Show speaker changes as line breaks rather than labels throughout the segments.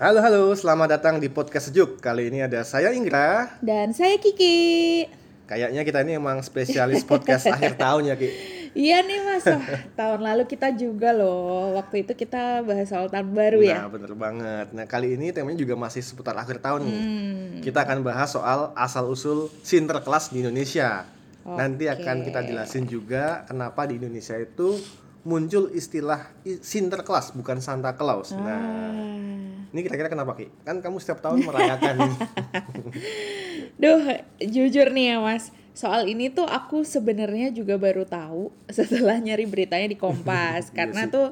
Halo halo, selamat datang di podcast sejuk. Kali ini ada saya Indra.
Dan saya Kiki.
Kayaknya kita ini emang spesialis podcast akhir tahun ya Ki.
Iya nih mas, Wah, tahun lalu kita juga loh. Waktu itu kita bahas soal tahun baru ya.
Nah bener banget. Nah kali ini temanya juga masih seputar akhir tahun nih.
Hmm.
Kita akan bahas soal asal usul sinterklas di Indonesia. Nanti akan kita jelasin juga kenapa di Indonesia itu muncul istilah sinterklas bukan Santa Claus. Nah
Ah.
ini kira-kira kenapa Ki? Kan kamu setiap tahun merayakan.
Duh, jujur nih ya mas, soal ini tuh aku sebenarnya juga baru tahu setelah nyari beritanya di Kompas.
Iya
Karena
sih.
tuh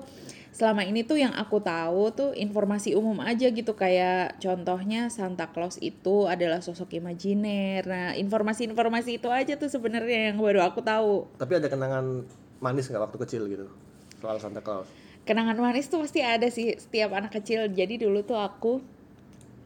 selama ini tuh yang aku tahu tuh informasi umum aja gitu kayak contohnya Santa Claus itu adalah sosok imajiner. Nah, informasi-informasi itu aja tuh sebenarnya yang baru aku tahu.
Tapi ada kenangan manis nggak waktu kecil gitu soal Santa Claus?
kenangan manis tuh pasti ada sih setiap anak kecil jadi dulu tuh aku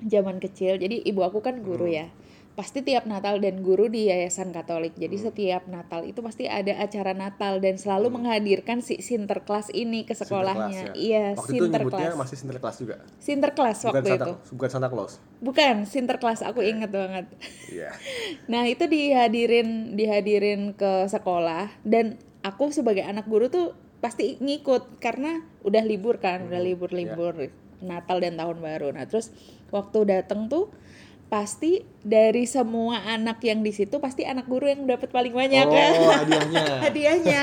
zaman kecil jadi ibu aku kan guru
Hmm.
ya pasti tiap Natal dan guru di yayasan Katolik jadi
Hmm.
setiap Natal itu pasti ada acara Natal dan selalu menghadirkan si Sinterklas ini ke sekolahnya
Sinterklas, ya.
iya
Waktu itu
Sinterklas
masih Sinterklas juga.
Sinterklas
Bukan
waktu
Santa,
itu
bukan Santa Claus.
bukan Sinterklas aku inget banget
Iya.
Nah itu dihadirin dihadirin ke sekolah dan aku sebagai anak guru tuh pasti ngikut karena udah libur kan, udah libur-libur Natal dan Tahun Baru. Nah terus waktu dateng tuh pasti dari semua anak yang di situ pasti anak guru yang dapat paling banyak kan
Oh, hadiahnya.
hadiahnya.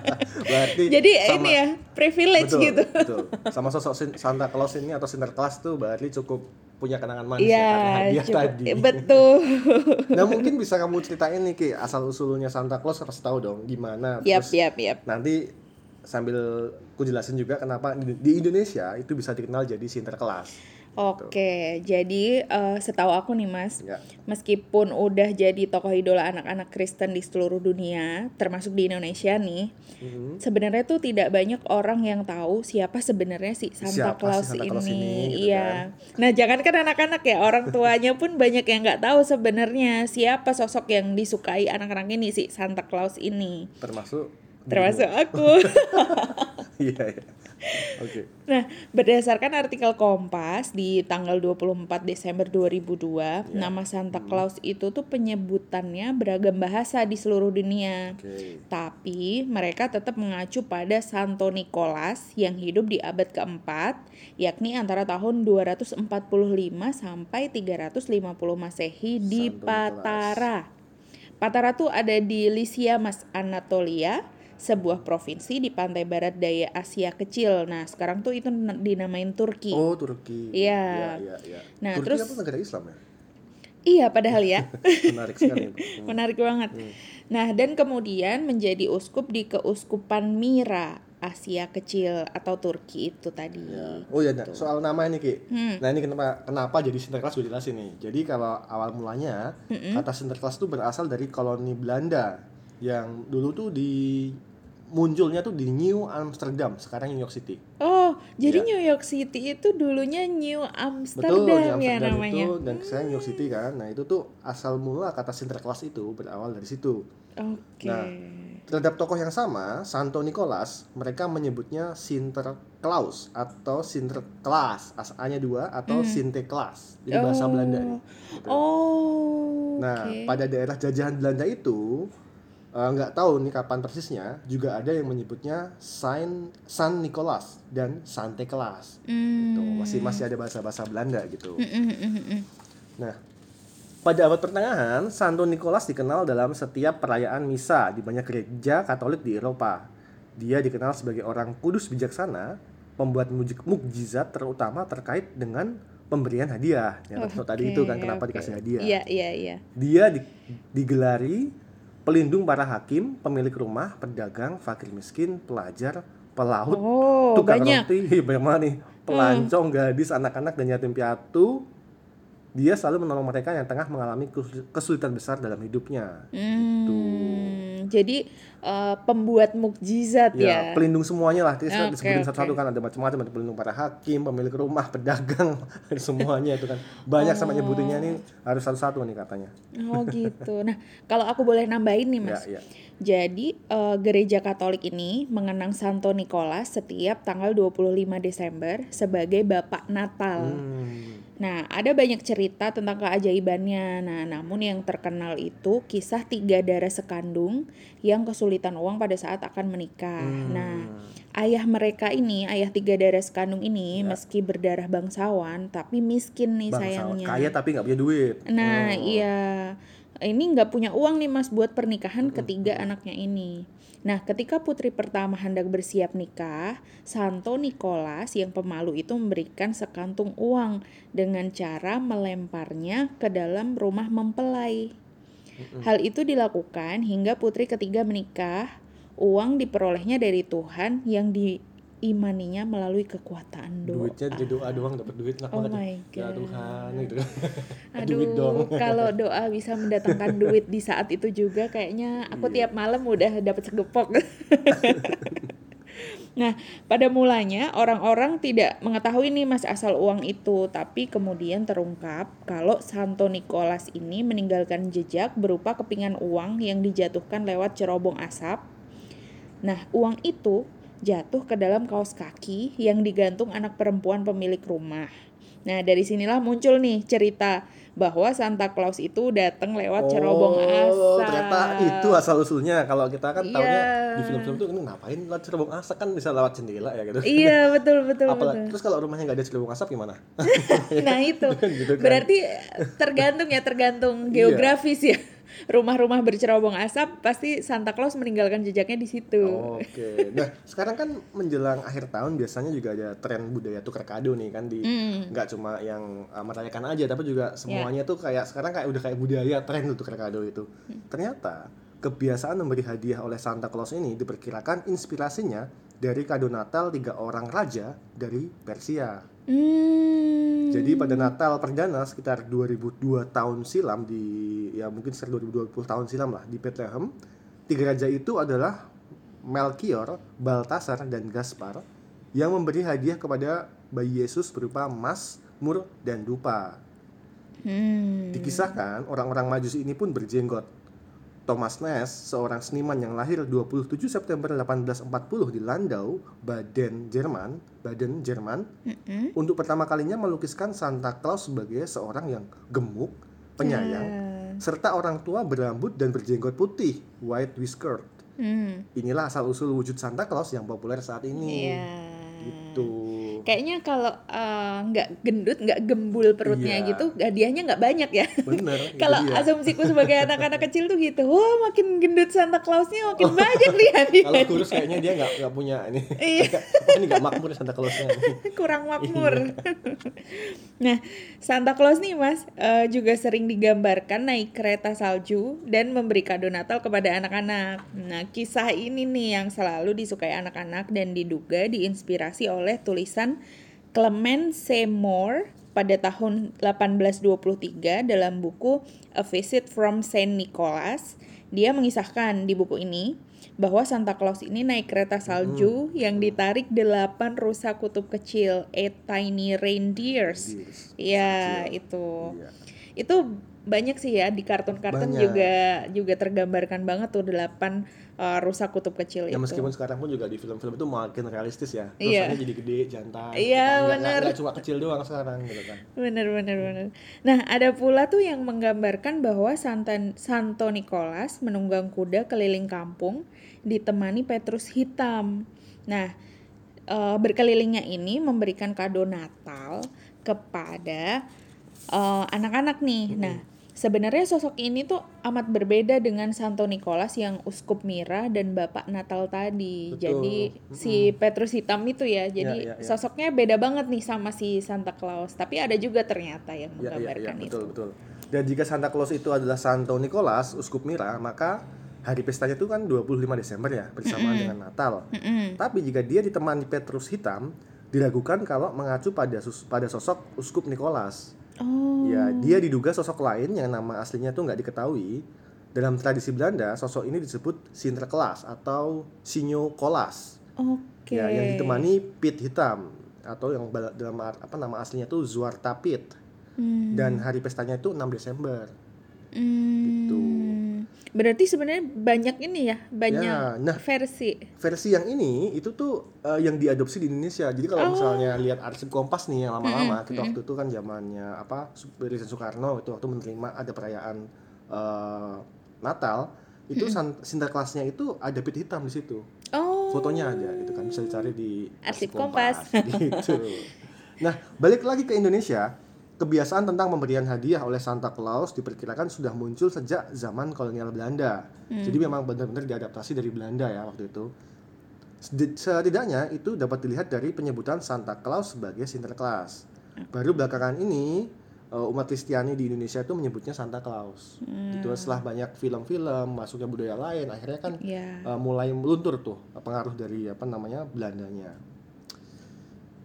Berarti
Jadi
sama-
ini ya privilege
betul,
gitu.
Betul. Sama sosok Santa Claus ini atau Sinterklas tuh berarti cukup punya kenangan manis ya, karena hadiah
cukup-
tadi.
betul.
Nah mungkin bisa kamu ceritain nih Ki asal usulnya Santa Claus harus tahu dong gimana. Terus
yap, yap.
nanti sambil ku jelasin juga kenapa di di Indonesia itu bisa dikenal jadi Sinterklas.
Oke, jadi eh, setahu aku nih Mas,
Ya.
meskipun udah jadi tokoh idola anak-anak Kristen di seluruh dunia, termasuk di Indonesia nih,
Mhm.
sebenarnya tuh tidak banyak orang yang tahu siapa sebenarnya si
Siapa
Santa
sih
Claus
Santa Claus
ini.
ini, gitu
iya. Nah, jangankan anak-anak ya, orang tuanya pun banyak yang nggak tahu sebenarnya siapa sosok yang disukai anak-anak ini si Santa Claus ini.
Termasuk
Termasuk aku.
Iya, iya. Oke.
Nah, berdasarkan artikel Kompas di tanggal 24 Desember 2002,
Ya.
nama Santa Claus itu tuh penyebutannya beragam bahasa di seluruh dunia.
Oke.
Tapi mereka tetap mengacu pada Santo Nicholas yang hidup di abad keempat, yakni antara tahun 245 sampai 350 Masehi di
Santo Nicholas.
Patara. Patara tuh ada di Lycia Mas Anatolia, sebuah provinsi di pantai barat daya Asia Kecil. Nah, sekarang tuh itu dinamain Turki.
Oh, Turki.
Iya.
Iya, iya.
Nah,
Turki
terus-
apa negara Islam ya?
Iya, padahal ya.
Menarik sekali. Hmm.
Menarik banget. Nah, dan kemudian menjadi uskup di Keuskupan Mira, Asia Kecil atau Turki itu tadi.
Ya. Oh ya, nah, soal nama ini Ki.
Hmm.
Nah ini kenapa kenapa jadi Sinterklas gue jelasin nih. Jadi kalau awal mulanya kata Sinterklas itu berasal dari koloni Belanda yang dulu tuh di munculnya tuh di New Amsterdam, sekarang New York City.
Oh, jadi
Iya.
New York City itu dulunya New
Betul,
Amsterdam,
New
ya
Amsterdam
namanya.
itu dan sekarang New York City kan. Nah itu tuh asal mula kata Sinterklas itu berawal dari situ.
Oke.
Nah, Terhadap tokoh yang sama, Santo Nicholas, mereka menyebutnya Sinterklaas atau Sinterklaas, A-nya dua atau Sinterklaas. Jadi bahasa
Oh.
Belanda nih. gitu.
Oh.
Nah,
oke.
pada daerah jajahan Belanda itu eh, nggak tahu nih kapan persisnya, juga ada yang menyebutnya Saint San Nicholas dan Sante Claus.
Hmm.
Gitu. Masih masih ada bahasa-bahasa Belanda gitu.
Mm, mm, mm, mm.
Nah, pada abad pertengahan, Santo Nicholas dikenal dalam setiap perayaan misa di banyak gereja Katolik di Eropa. Dia dikenal sebagai orang kudus bijaksana, pembuat mukjizat terutama terkait dengan pemberian hadiah. Yang
Oh,
tadi itu kan kenapa
oke.
dikasih hadiah.
Iya, iya, iya.
Dia di- digelari pelindung para hakim, pemilik rumah, pedagang, fakir miskin, pelajar, pelaut,
Oh,
tukang
banyak.
roti, banyak banget nih. Pelancong, gadis, anak-anak dan yatim piatu. Dia selalu menolong mereka yang tengah mengalami kesul- kesulitan besar dalam hidupnya.
Hmm, jadi eh, pembuat mukjizat
ya,
ya.
pelindung semuanya lah. Kita
Oke,
disebutin
oke.
satu-satu kan ada macam-macam, ada pelindung para hakim, pemilik rumah, pedagang, semuanya itu kan. Banyak sama nyebutinnya ini harus satu-satu nih katanya.
Oh gitu. Nah, kalau aku boleh nambahin nih, Mas.
Ya, ya.
Jadi, eh, gereja Katolik ini mengenang Santo Nicholas setiap tanggal 25 Desember sebagai Bapak Natal.
Hmm.
Nah, ada banyak cerita tentang keajaibannya. Nah, namun yang terkenal itu kisah tiga darah sekandung yang kesulitan uang pada saat akan menikah.
Hmm.
Nah, ayah mereka ini, ayah tiga darah sekandung ini, meski berdarah bangsawan, tapi miskin nih
Bangsa
sayangnya.
kaya tapi nggak punya duit.
Nah,
Oh.
iya. Ini nggak punya uang nih Mas buat pernikahan ketiga anaknya ini. Nah, ketika putri pertama hendak bersiap nikah, Santo Nicholas yang pemalu itu memberikan sekantung uang dengan cara melemparnya ke dalam rumah mempelai. Hal itu dilakukan hingga putri ketiga menikah. Uang diperolehnya dari Tuhan yang diimaninya melalui kekuatan doa.
Duitnya jadi doa doang dapat duit enak
Oh my
Ya
God.
Tuhan gitu.
Aduh,
duit dong.
kalau doa bisa mendatangkan duit di saat itu juga kayaknya aku
Iya.
tiap malam udah dapat segepok. nah, pada mulanya orang-orang tidak mengetahui nih Mas asal uang itu, tapi kemudian terungkap kalau Santo Nicholas ini meninggalkan jejak berupa kepingan uang yang dijatuhkan lewat cerobong asap. Nah, uang itu jatuh ke dalam kaos kaki yang digantung anak perempuan pemilik rumah. Nah, dari sinilah muncul nih cerita bahwa Santa Claus itu datang lewat cerobong asap.
Oh, ternyata itu asal usulnya. Kalau kita kan taunya
Iya.
di film-film itu ini ngapain lewat cerobong asap kan bisa lewat jendela ya gitu.
Iya, betul betul
Apalagi
betul.
terus kalau rumahnya nggak ada cerobong asap gimana?
Nah, itu.
Gitu kan.
Berarti tergantung ya, tergantung
Iya.
geografis ya. Rumah-rumah bercerobong asap pasti Santa Claus meninggalkan jejaknya di situ.
Oke. Nah, sekarang kan menjelang akhir tahun biasanya juga ada tren budaya tukar kado nih kan di
Hmm.
nggak cuma yang uh, merayakan aja tapi juga semuanya tuh kayak sekarang kayak udah kayak budaya tren tuh tukar kado itu. Ternyata kebiasaan memberi hadiah oleh Santa Claus ini diperkirakan inspirasinya dari kado Natal tiga orang raja dari Persia.
Hmm.
Jadi pada Natal perdana sekitar 2002 tahun silam di ya mungkin sekitar 2020 tahun silam lah di Bethlehem, tiga raja itu adalah Melchior, Baltasar dan Gaspar yang memberi hadiah kepada bayi Yesus berupa emas, mur dan dupa.
Hmm.
Dikisahkan orang-orang Majusi ini pun berjenggot. Thomas Ness, seorang seniman yang lahir 27 September 1840 di Landau, Baden, Jerman, Baden, Jerman,
Mm-mm.
untuk pertama kalinya melukiskan Santa Claus sebagai seorang yang gemuk, penyayang,
Ya.
serta orang tua berambut dan berjenggot putih, white whiskered.
Hmm.
Inilah asal usul wujud Santa Claus yang populer saat ini.
Iya.
Gitu.
Kayaknya kalau eh, nggak gendut, nggak gembul perutnya
Iya.
gitu, hadiahnya nggak banyak ya.
Bener.
Kalau
dia.
asumsiku sebagai anak-anak kecil tuh gitu, wah makin gendut Santa Clausnya makin banyak nih hadiah.
Kalau kurus kayaknya dia nggak nggak punya ini.
Iya.
Ini nggak makmur Santa Clausnya.
kurang makmur. nah, Santa Claus nih Mas eh, juga sering digambarkan naik kereta salju dan memberi kado Natal kepada anak-anak. Nah, kisah ini nih yang selalu disukai anak-anak dan diduga diinspirasi oleh tulisan Clement Seymour pada tahun 1823 dalam buku A Visit from Saint Nicholas. Dia mengisahkan di buku ini bahwa Santa Claus ini naik kereta salju yang ditarik delapan rusa kutub kecil, eight tiny reindeers.
Reindeers.
Ya,
Kecil.
itu.
Iya.
Itu banyak sih ya di kartun-kartun juga juga tergambarkan banget tuh delapan uh, rusa kutub kecil
Ya
itu.
meskipun sekarang pun juga di film-film itu makin realistis ya.
Iya.
Rusanya jadi gede, jantan.
Iya,
gitu kan. Nggak cuma kecil doang sekarang gitu kan.
Bener bener bener. Nah ada pula tuh yang menggambarkan bahwa Santa, Santo Nicholas menunggang kuda keliling kampung ditemani Petrus hitam. Nah eh, berkelilingnya ini memberikan kado Natal kepada eh, anak-anak nih. Nah sebenarnya sosok ini tuh amat berbeda dengan Santo Nicholas yang uskup Mira dan Bapak Natal tadi.
Betul.
Jadi si Petrus hitam itu ya. Jadi
Ya, ya, ya.
sosoknya beda banget nih sama si Santa Claus. Tapi ada juga ternyata yang
Ya, ya, ya,
menggambarkan
betul,
itu.
betul. Dan jika Santa Claus itu adalah Santo Nicholas, uskup Mira, maka hari pestanya itu kan 25 Desember ya, bersamaan dengan Natal.
Mm-mm.
Tapi jika dia ditemani Petrus hitam, diragukan kalau mengacu pada sus- pada sosok uskup Nicholas.
Oh.
Ya, dia diduga sosok lain yang nama aslinya tuh nggak diketahui Dalam tradisi Belanda, sosok ini disebut Sinterklaas atau Sinterklaas.
Oke.
Ya, yang ditemani pit hitam atau yang dalam apa nama aslinya itu Zwarte Piet.
Hmm.
Dan hari pestanya itu 6 Desember.
Hmm.
Gitu.
Berarti sebenarnya banyak ini ya, banyak
Ya, nah.
versi.
Versi yang ini itu tuh eh, yang diadopsi di Indonesia. Jadi kalau misalnya lihat arsip Kompas nih yang lama-lama, kita waktu itu kan zamannya apa Presiden Soekarno itu waktu menerima ada perayaan eh, Natal, itu san- Sinterklaasnya itu ada pit hitam di situ.
Oh.
Fotonya ada gitu kan bisa dicari di
Arsip Kompas.
gitu. Nah, balik lagi ke Indonesia, kebiasaan tentang pemberian hadiah oleh Santa Claus diperkirakan sudah muncul sejak zaman kolonial Belanda. Jadi memang benar-benar diadaptasi dari Belanda ya waktu itu. Setidaknya itu dapat dilihat dari penyebutan Santa Claus sebagai Sinterklaas. Baru belakangan ini eh, umat Kristiani di Indonesia itu menyebutnya Santa Claus. Gitu setelah banyak film-film masuknya budaya lain, akhirnya kan
Ya.
uh, mulai meluntur tuh pengaruh dari apa namanya Belandanya.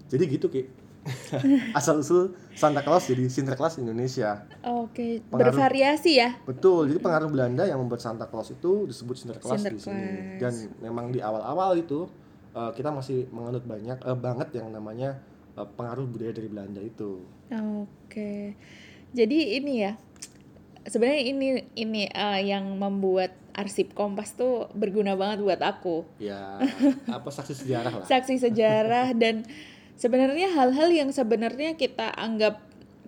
Jadi gitu ki. Asal usul Santa Claus jadi Sinterklaas Indonesia.
Oke,
Pengaruh.
bervariasi ya.
Betul. Jadi pengaruh Belanda yang membuat Santa Claus itu disebut Sinterklaas di sini. Dan memang di awal-awal itu uh, kita masih menganut banyak uh, banget yang namanya uh, pengaruh budaya dari Belanda itu.
Oke. Jadi ini ya. Sebenarnya ini ini eh, yang membuat arsip Kompas tuh berguna banget buat aku.
Ya apa saksi sejarah lah.
Saksi sejarah dan sebenarnya hal-hal yang sebenarnya kita anggap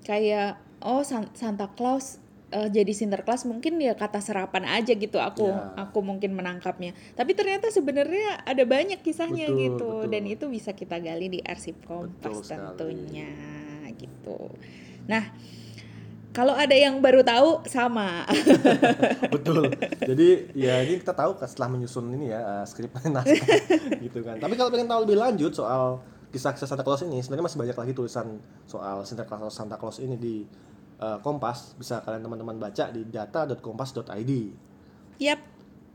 kayak oh San- Santa Claus eh, jadi Sinterklaas mungkin ya kata serapan aja gitu aku
Ya.
aku mungkin menangkapnya. Tapi ternyata sebenarnya ada banyak kisahnya
Betul,
gitu
betul.
dan itu bisa kita gali di arsip Kompas
Betul sekali.
tentunya gitu. Nah, kalau ada yang baru tahu sama.
Betul. Jadi ya ini kita tahu setelah menyusun ini ya uh, skrip naskah gitu kan. Tapi kalau pengen tahu lebih lanjut soal kisah-kisah Santa Claus ini, sebenarnya masih banyak lagi tulisan soal Santa Claus Santa Claus ini di uh, Kompas. Bisa kalian teman-teman baca di data.kompas.id.
Yap,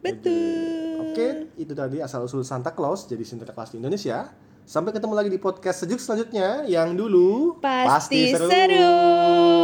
betul.
Oke, itu tadi asal usul Santa Claus jadi Sinterklaas di Indonesia. Sampai ketemu lagi di podcast sejuk selanjutnya yang dulu
Pasti seru.